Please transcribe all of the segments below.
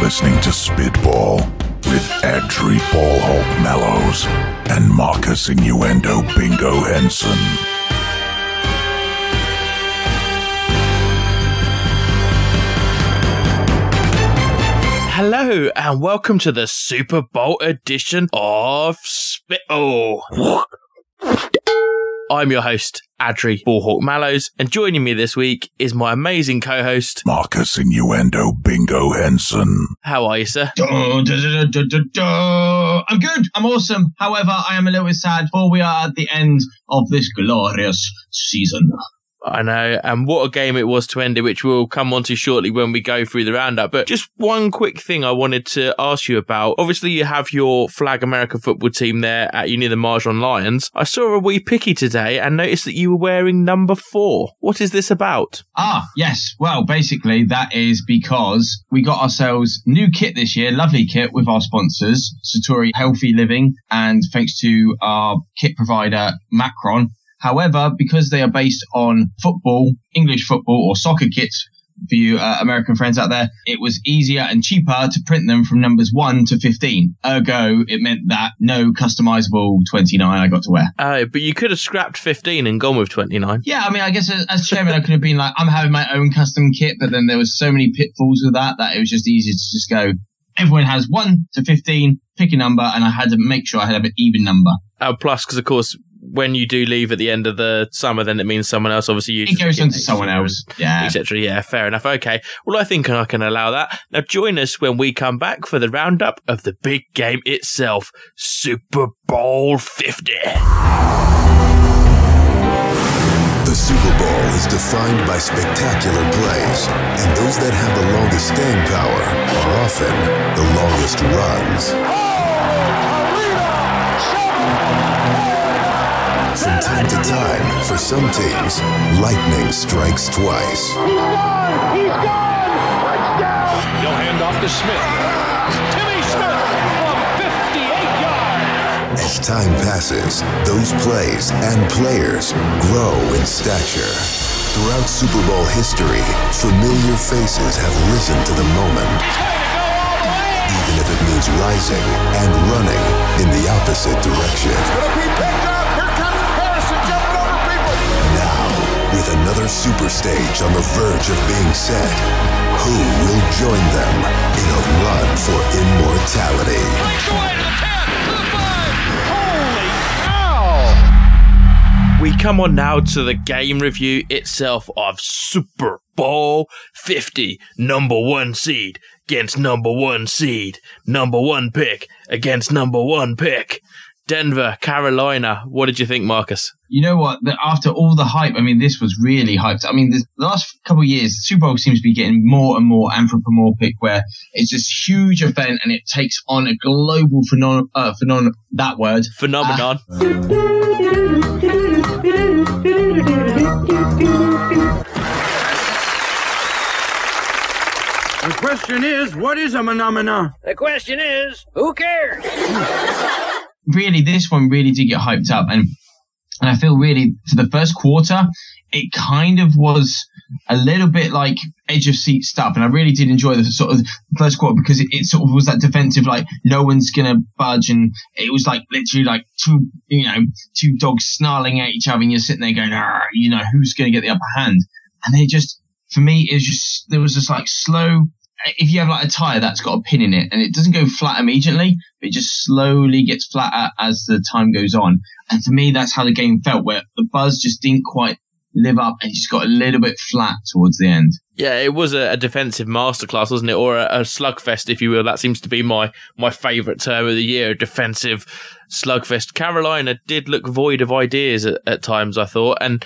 listening to Spitball with Adri Ballhawk Mallows and Marcus Innuendo Bingo Henson. Hello and welcome to the Super Bowl edition of Spit. I'm your host, Adri Ballhawk Mallows, and joining me this week is my amazing co-host, Marcus Innuendo Bingo Henson. How are you, sir? I'm good. I'm awesome. However, I am a little bit sad for we are at the end of this glorious season. I know, and what a game it was to end it, which we'll come on to shortly when we go through the roundup. But just one quick thing I wanted to ask you about. Obviously, you have your flag American football team there at Uni the Marjon Lions. I saw a wee picky today and noticed that you were wearing number four. What is this about? Ah, yes. Well, basically, that is because we got ourselves new kit this year, lovely kit with our sponsors, Satori Healthy Living, and thanks to our kit provider, Macron. However, because they are based on football, English football or soccer kits for you uh, American friends out there, it was easier and cheaper to print them from numbers 1 to 15. Ergo, it meant that no customizable 29 I got to wear. Oh, but you could have scrapped 15 and gone with 29. Yeah, I mean, I guess as, as chairman, I could have been like, I'm having my own custom kit, but then there was so many pitfalls with that that it was just easier to just go, everyone has 1 to 15, pick a number, and I had to make sure I had an even number. Oh, plus, because of course, when you do leave at the end of the summer, then it means someone else obviously uses It goes the on to someone else. Yeah. etc. Yeah, fair enough. Okay. Well, I think I can allow that. Now, join us when we come back for the roundup of the big game itself, Super Bowl 50. The Super Bowl is defined by spectacular plays, and those that have the longest staying power are often the longest runs. From time to time, for some teams, lightning strikes twice. He's gone. He's gone. Touchdown. hand off to Smith. Timmy Smith from 58 yards. As time passes, those plays and players grow in stature. Throughout Super Bowl history, familiar faces have risen to the moment. Even if it means rising and running in the opposite direction. Now, with another super stage on the verge of being set, who will join them in a run for immortality? We come on now to the game review itself of Super Bowl 50. Number one seed against number one seed. Number one pick against number one pick. Denver, Carolina. What did you think, Marcus? You know what? After all the hype, I mean, this was really hyped. I mean, the last couple of years, the Super Bowl seems to be getting more and more anthropomorphic, where it's this huge event and it takes on a global phenomenon. Uh, phenon- that word. Phenomenon. The question is, what is a phenomena? The question is, who cares? really this one really did get hyped up. And and I feel really for the first quarter it kind of was a little bit like edge of seat stuff. And I really did enjoy the sort of first quarter because it, it sort of was that defensive like no one's gonna budge. And it was like literally like two you know two dogs snarling at each other. And you're sitting there going you know who's gonna get the upper hand? And they just for me it was just there was this like slow if you have like a tire that's got a pin in it and it doesn't go flat immediately, it just slowly gets flatter as the time goes on. And to me, that's how the game felt, where the buzz just didn't quite live up and just got a little bit flat towards the end. Yeah, it was a, a defensive masterclass, wasn't it? Or a, a slugfest, if you will. That seems to be my, my favourite term of the year, defensive slugfest. Carolina did look void of ideas at, at times, I thought. And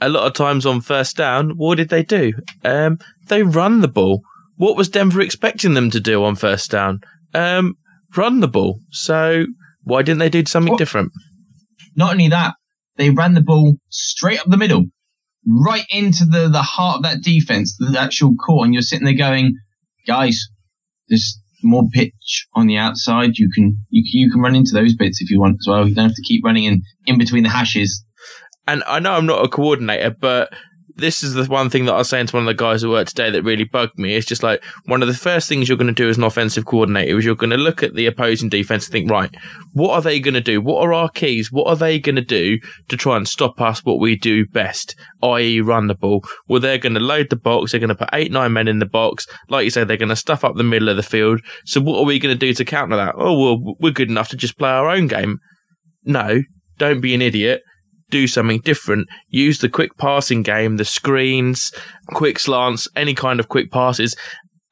a lot of times on first down, what did they do? Um, they run the ball. What was Denver expecting them to do on first down? Um, run the ball. So why didn't they do something Well- different? Not only that, they ran the ball straight up the middle, right into the, the heart of that defense, the actual core. And you're sitting there going, guys, there's more pitch on the outside. You can, you, can- you can run into those bits if you want as well. You don't have to keep running in, in between the hashes. and I know I'm not a coordinator, but this is the one thing that I was saying to one of the guys at work today that really bugged me. It's just like one of the first things you're going to do as an offensive coordinator is you're going to look at the opposing defense and think, right, what are they going to do? What are our keys? What are they going to do to try and stop us what we do best, i.e., run the ball? Well, they're going to load the box. They're going to put eight, nine men in the box. Like you say, they're going to stuff up the middle of the field. So what are we going to do to counter that? Oh, well, we're good enough to just play our own game. No, don't be an idiot do something different. Use the quick passing game, the screens, quick slants, any kind of quick passes.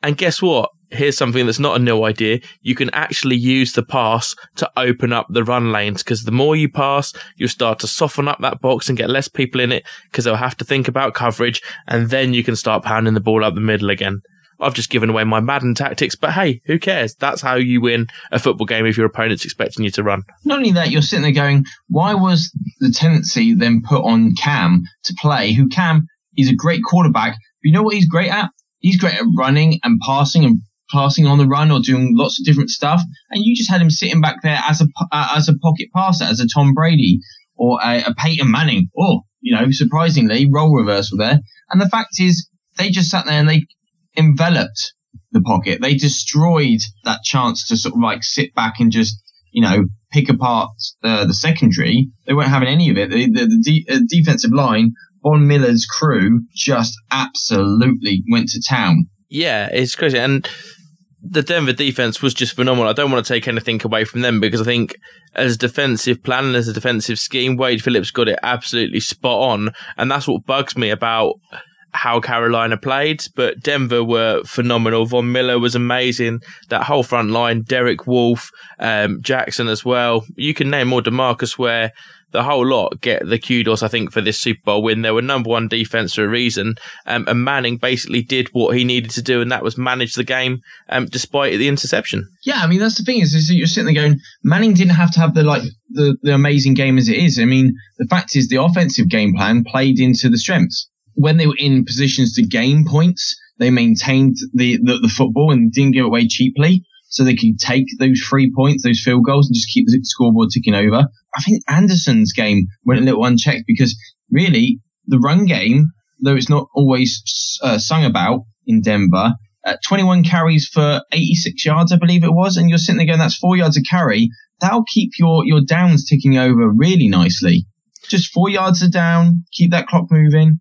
And guess what? Here's something that's not a new idea. You can actually use the pass to open up the run lanes because the more you pass, you'll start to soften up that box and get less people in it because they'll have to think about coverage and then you can start pounding the ball up the middle again. I've just given away my Madden tactics, but hey, who cares? That's how you win a football game if your opponent's expecting you to run. Not only that, you're sitting there going, why was the tendency then put on Cam to play? Who Cam is a great quarterback. You know what he's great at? He's great at running and passing and passing on the run or doing lots of different stuff. And you just had him sitting back there as a uh, as a pocket passer, as a Tom Brady or a, a Peyton Manning. Or you know, surprisingly, role reversal there. And the fact is, they just sat there and they enveloped the pocket. They destroyed that chance to sort of like sit back and just, you know, pick apart uh, the secondary. They weren't having any of it. The, the, the de- uh, defensive line, Von Miller's crew just absolutely went to town. Yeah, it's crazy. And the Denver defense was just phenomenal. I don't want to take anything away from them because I think as defensive plan and as a defensive scheme, Wade Phillips got it absolutely spot on. And that's what bugs me about how Carolina played, but Denver were phenomenal. Von Miller was amazing. That whole front line, Derek Wolfe, um, Jackson as well. You can name more Demarcus Ware. The whole lot get the kudos, I think, for this Super Bowl win. They were number one defense for a reason. Um, and Manning basically did what he needed to do, and that was manage the game, um, despite the interception. Yeah, I mean that's the thing is, is you're sitting there going, Manning didn't have to have the like the, the amazing game as it is. I mean, the fact is the offensive game plan played into the strengths when they were in positions to gain points, they maintained the, the, the football and didn't give it away cheaply. So they could take those three points, those field goals, and just keep the scoreboard ticking over. I think Anderson's game went a little unchecked because really the run game, though it's not always uh, sung about in Denver, uh, 21 carries for 86 yards, I believe it was, and you're sitting there going, that's four yards a carry. That'll keep your, your downs ticking over really nicely. Just four yards a down, keep that clock moving.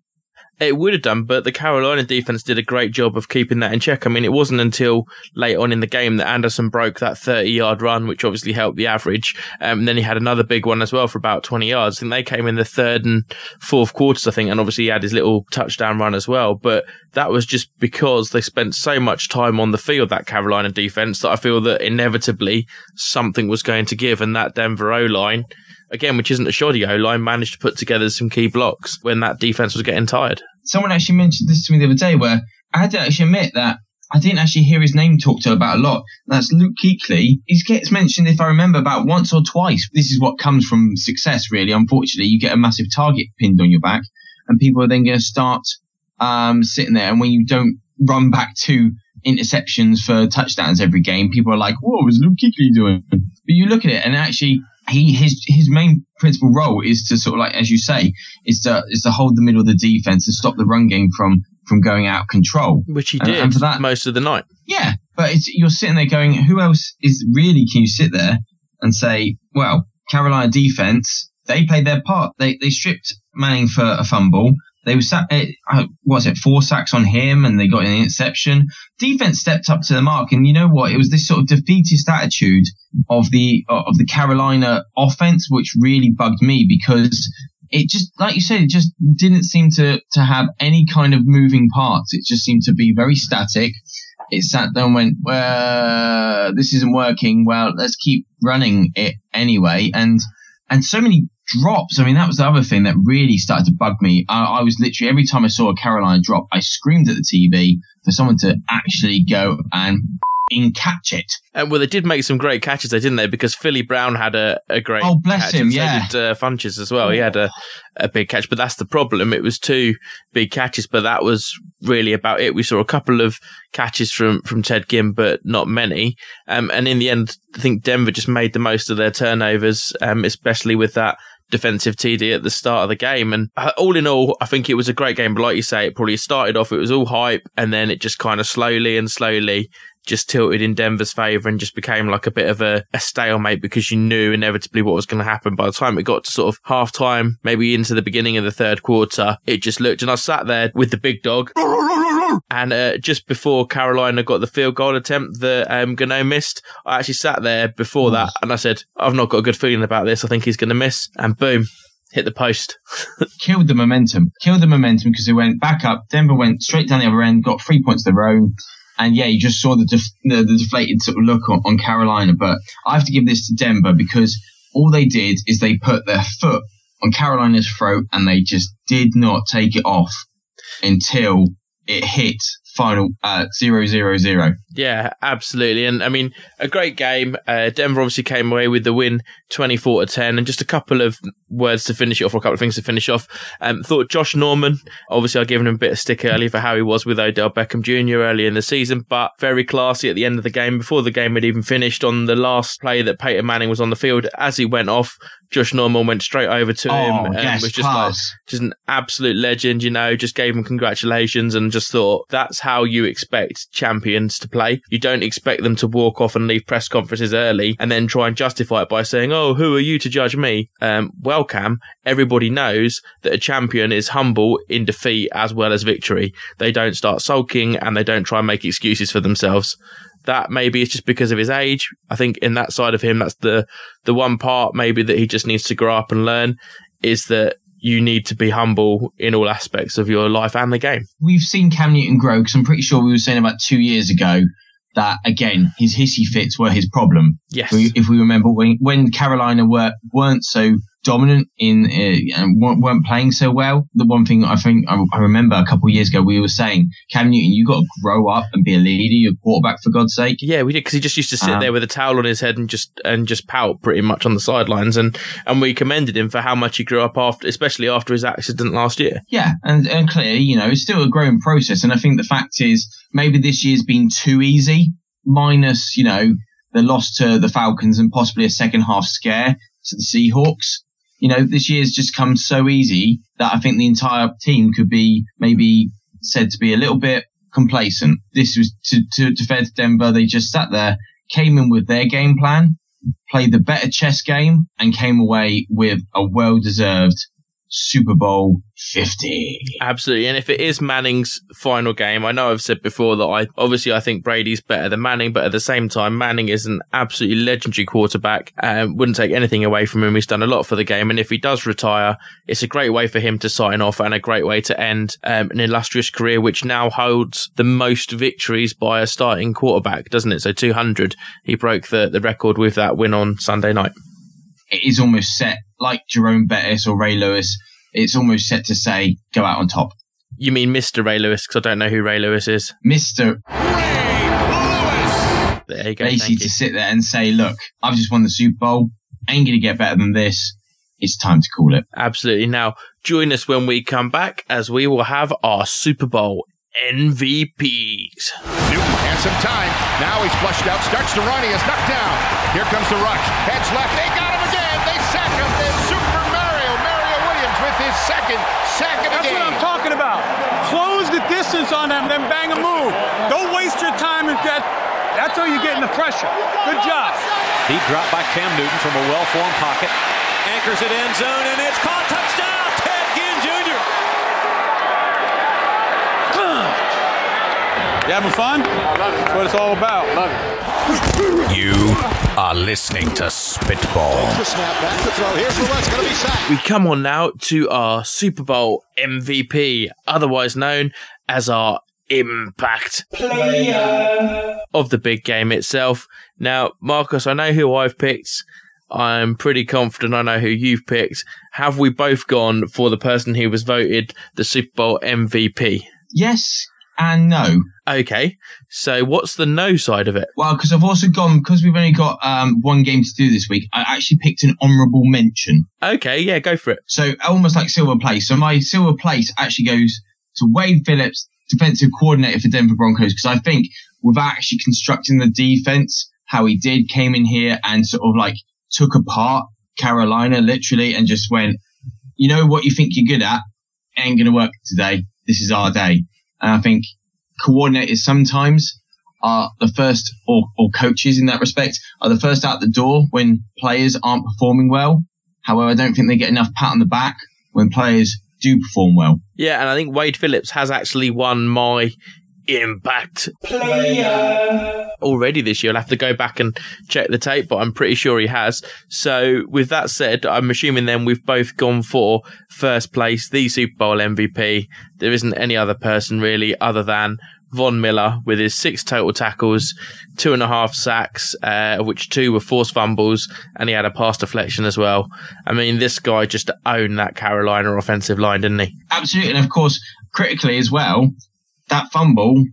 It would have done, but the Carolina defense did a great job of keeping that in check. I mean, it wasn't until late on in the game that Anderson broke that 30 yard run, which obviously helped the average. Um, and then he had another big one as well for about 20 yards. And they came in the third and fourth quarters, I think. And obviously he had his little touchdown run as well. But that was just because they spent so much time on the field, that Carolina defense, that I feel that inevitably something was going to give. And that Denver O line, again, which isn't a shoddy O line, managed to put together some key blocks when that defense was getting tired. Someone actually mentioned this to me the other day where I had to actually admit that I didn't actually hear his name talked to about a lot. That's Luke Kuechly. He gets mentioned, if I remember, about once or twice. This is what comes from success, really. Unfortunately, you get a massive target pinned on your back, and people are then going to start um, sitting there. And when you don't run back two interceptions for touchdowns every game, people are like, "What was Luke Kuechly doing?" But you look at it, and actually, he his his main principal role is to sort of like as you say is to is to hold the middle of the defense and stop the run game from from going out of control. Which he did and, for that most of the night. Yeah but it's you're sitting there going who else is really can you sit there and say well Carolina defense they played their part. They they stripped Manning for a fumble they were sat, uh, uh was it four sacks on him and they got an interception. Defense stepped up to the mark. And you know what? It was this sort of defeatist attitude of the, of the Carolina offense, which really bugged me because it just, like you said, it just didn't seem to, to have any kind of moving parts. It just seemed to be very static. It sat there and went, well, this isn't working. Well, let's keep running it anyway. And, and so many drops. I mean, that was the other thing that really started to bug me. I, I, was literally every time I saw a Carolina drop, I screamed at the TV for someone to actually go and catch it. And well, they did make some great catches, though, didn't they? Because Philly Brown had a, a great oh bless catch, him, yeah. So did, uh, Funchess as well. He had a, a big catch, but that's the problem. It was two big catches, but that was really about it. We saw a couple of catches from from Ted Ginn, but not many. Um, and in the end, I think Denver just made the most of their turnovers, um, especially with that defensive TD at the start of the game. And uh, all in all, I think it was a great game. But like you say, it probably started off, it was all hype, and then it just kind of slowly and slowly just tilted in Denver's favour and just became like a bit of a, a stalemate because you knew inevitably what was going to happen. By the time it got to sort of half time, maybe into the beginning of the third quarter, it just looked, and I sat there with the big dog. And uh, just before Carolina got the field goal attempt that um, Gano missed, I actually sat there before that and I said, I've not got a good feeling about this. I think he's going to miss. And boom, hit the post. killed the momentum. Killed the momentum because they went back up. Denver went straight down the other end, got three points of their own. And yeah, you just saw the, def- the, the deflated sort of look on, on Carolina. But I have to give this to Denver because all they did is they put their foot on Carolina's throat and they just did not take it off until it hit final uh, zero zero zero. Yeah, absolutely. And I mean, a great game. Uh, Denver obviously came away with the win 24 to 10. And just a couple of words to finish it off, or a couple of things to finish off. Um, thought Josh Norman, obviously, I've given him a bit of stick early for how he was with Odell Beckham Jr. early in the season, but very classy at the end of the game before the game had even finished on the last play that Peyton Manning was on the field. As he went off, Josh Norman went straight over to Oh, him and yes, was just like, just an absolute legend, you know, just gave him congratulations and just thought that's how you expect champions to play. You don't expect them to walk off and leave press conferences early and then try and justify it by saying, Oh, who are you to judge me? Um, well, Cam, everybody knows that a champion is humble in defeat as well as victory. They don't start sulking and they don't try and make excuses for themselves that maybe it's just because of his age. I think in that side of him, that's the the one part maybe that he just needs to grow up and learn is that you need to be humble in all aspects of your life and the game. We've seen Cam Newton grow because I'm pretty sure we were saying about two years ago that again his hissy fits were his problem. Yes. If we remember when when Carolina were weren't so dominant in uh, and weren't, weren't playing so well. The one thing I think I, I remember a couple of years ago we were saying, Cam Newton, you got to grow up and be a leader, you're a quarterback for God's sake. Yeah, we did because he just used to sit Um, there with a towel on his head and just and just pout pretty much on the sidelines, and and we commended him for how much he grew up after, especially after his accident last year. Yeah, and, and clearly, you know, it's still a growing process. And I think the fact is maybe this year's been too easy, minus, you know, the loss to the Falcons and possibly a second half scare to the Seahawks. You know, this year's just come so easy that I think the entire team could be maybe said to be a little bit complacent. This was to, to, to fair to Denver. They just sat there, came in with their game plan, played the better chess game and came away with a well deserved Super Bowl 50. Absolutely. And if it is Manning's final game, I know I've said before that I obviously I think Brady's better than Manning, but at the same time, Manning is an absolutely legendary quarterback. and wouldn't take anything away from him. He's done a lot for the game. And if he does retire, it's a great way for him to sign off and a great way to end um, an illustrious career, which now holds the most victories by a starting quarterback, doesn't it? So 200. He broke the, the record with that win on Sunday night. It is almost set like Jerome Bettis or Ray Lewis. It's almost set to say, go out on top. You mean Mr. Ray Lewis? Because I don't know who Ray Lewis is. Mr. Ray Lewis. There you go. Basically, Thank you. to sit there and say, look, I've just won the Super Bowl. Ain't going to get better than this. It's time to call it. Absolutely. Now, join us when we come back as we will have our Super Bowl MVPs. Newton has some time. Now he's flushed out. Starts to run. He is knocked down. Here comes the rush. Heads left. They got him second sack of the That's game. what I'm talking about. Close the distance on them, then bang a move. Don't waste your time and get. That's how you get in the pressure. Good job. He dropped by Cam Newton from a well-formed pocket. Anchors it end zone, and it's caught. Touchdown, Ted Ginn Jr. You having fun? I love it. That's what it's all about. Love it. You are listening to Spitball. The snap back to throw. Here's the West. Going to be sacked. We come on now to our Super Bowl MVP, otherwise known as our impact player of the big game itself. Now, Marcus, I know who I've picked. I'm pretty confident I know who you've picked. Have we both gone for the person who was voted the Super Bowl MVP? Yes and no. Okay, so what's the no side of it? Well, because I've also gone, because we've only got um, one game to do this week, I actually picked an honourable mention. Okay, yeah, go for it. So almost like silver place. So my silver place actually goes to Wade Phillips, defensive coordinator for Denver Broncos, because I think without actually constructing the defense, how he did, came in here and sort of like took apart Carolina literally and just went, you know what you think you're good at ain't going to work today. This is our day. And I think coordinators sometimes are the first, or, or coaches in that respect, are the first out the door when players aren't performing well. However, I don't think they get enough pat on the back when players do perform well. Yeah, and I think Wade Phillips has actually won my impact player already this year. I'll have to go back and check the tape, but I'm pretty sure he has. So, with that said, I'm assuming then we've both gone for first place, the Super Bowl MVP. There isn't any other person really other than Von Miller with his six total tackles, two and a half sacks, uh, of which two were forced fumbles, and he had a pass deflection as well. I mean, this guy just owned that Carolina offensive line, didn't he? Absolutely. And of course, critically as well, that fumble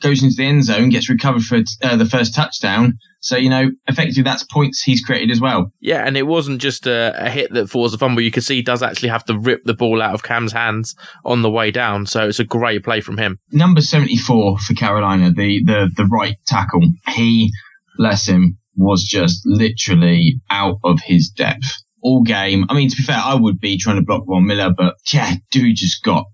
goes into the end zone, gets recovered for uh, the first touchdown. So, you know, effectively that's points he's created as well. Yeah, and it wasn't just a, a hit that forced the fumble. You can see he does actually have to rip the ball out of Cam's hands on the way down. So it's a great play from him. Number 74 for Carolina, the, the, the right tackle. He, bless him, was just literally out of his depth all game. I mean, to be fair, I would be trying to block Von Miller, but yeah, dude just got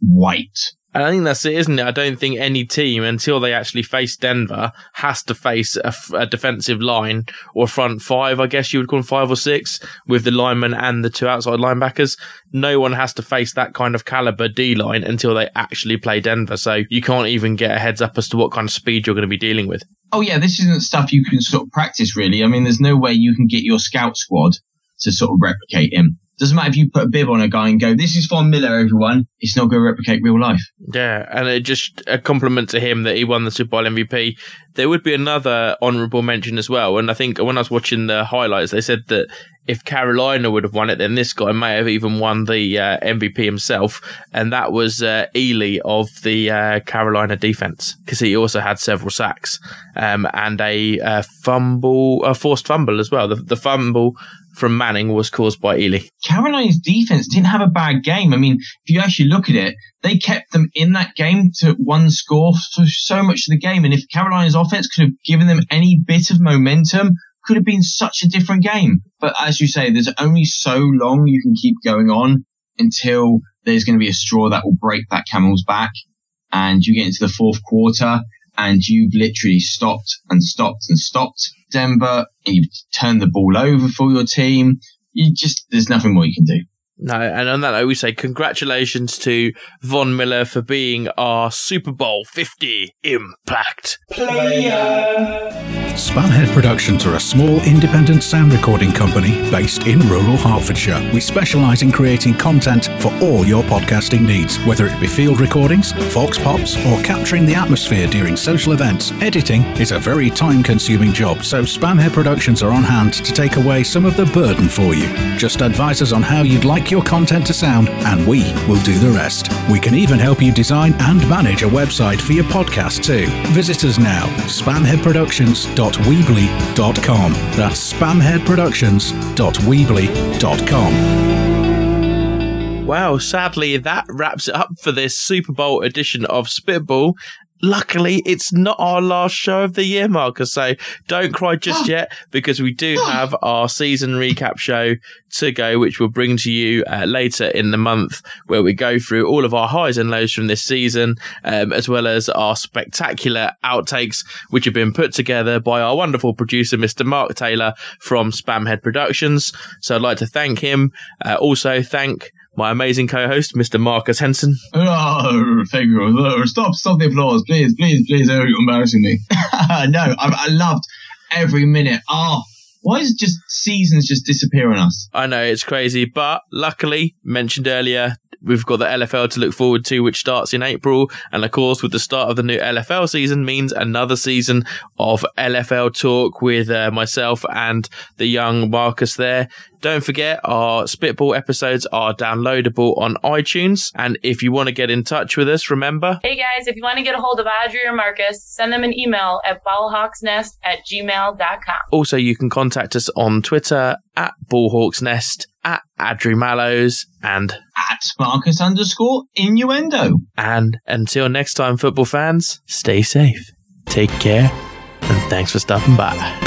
white. And I think that's it, isn't it? I don't think any team, until they actually face Denver, has to face a, a, defensive line or front five, I guess you would call them five or six, with the linemen and the two outside linebackers. No one has to face that kind of caliber D line until they actually play Denver. So you can't even get a heads up as to what kind of speed you're going to be dealing with. Oh, yeah, this isn't stuff you can sort of practice, really. I mean, there's no way you can get your scout squad to sort of replicate him. Doesn't matter if you put a bib on a guy and go, this is Von Miller, everyone. It's not going to replicate real life. Yeah, and it just a compliment to him that he won the Super Bowl MVP. There would be another honourable mention as well. And I think when I was watching the highlights, they said that if Carolina would have won it, then this guy may have even won the uh, MVP himself. And that was uh, Ealy of the uh, Carolina defense because he also had several sacks um, and a uh, fumble, a forced fumble as well. The, the fumble from Manning was caused by Ealy. Carolina's defense didn't have a bad game. I mean, if you actually look at it, they kept them in that game to one score for so much of the game. And if Carolina's offense could have given them any bit of momentum, could have been such a different game. But as you say, there's only so long you can keep going on until there's going to be a straw that will break that camel's back. And you get into the fourth quarter and you've literally stopped and stopped and stopped Denver and you've turned the ball over for your team. You just, there's nothing more you can do. No, and on that note, we say congratulations to Von Miller for being our Super Bowl 50 Impact Player. Spamhead Productions are a small independent sound recording company based in rural Hertfordshire. We specialise in creating content for all your podcasting needs, whether it be field recordings, vox pops, or capturing the atmosphere during social events. Editing is a very time consuming job, so Spamhead Productions are on hand to take away some of the burden for you. Just advise us on how you'd like your content to sound, and we will do the rest. We can even help you design and manage a website for your podcast too. Visit us now, spamheadproductions.weebly.com. That's spamheadproductions.weebly.com. Wow, sadly, that wraps it up for this Super Bowl edition of Spitball luckily it's not our last show of the year, Marcus. So don't cry just yet because we do have our season recap show to go, which we'll bring to you uh, later in the month, where we go through all of our highs and lows from this season, um, as well as our spectacular outtakes, which have been put together by our wonderful producer, Mr. Mark Taylor from Spamhead Productions. So I'd like to thank him. Uh, also, thank my amazing co-host, Mr. Marcus Henson. Oh, thank you. Oh, stop, stop the applause, please, please, please. Oh, you're embarrassing me. no, I, I loved every minute. Oh, why is just seasons just disappear on us? I know it's crazy, but luckily, mentioned earlier, we've got the LFL to look forward to, which starts in April. And of course, with the start of the new LFL season means another season of LFL talk with uh, myself and the young Marcus there. Don't forget our Spitball episodes are downloadable on iTunes. And if you want to get in touch with us, remember. Hey guys, if you want to get a hold of Audrey or Marcus, send them an email at ballhawksnest at gmail.com. Also, you can contact us on Twitter at ballhawksnest, at Adri Mallows, and at Marcus underscore innuendo. And until next time, football fans, stay safe, take care, and thanks for stopping by.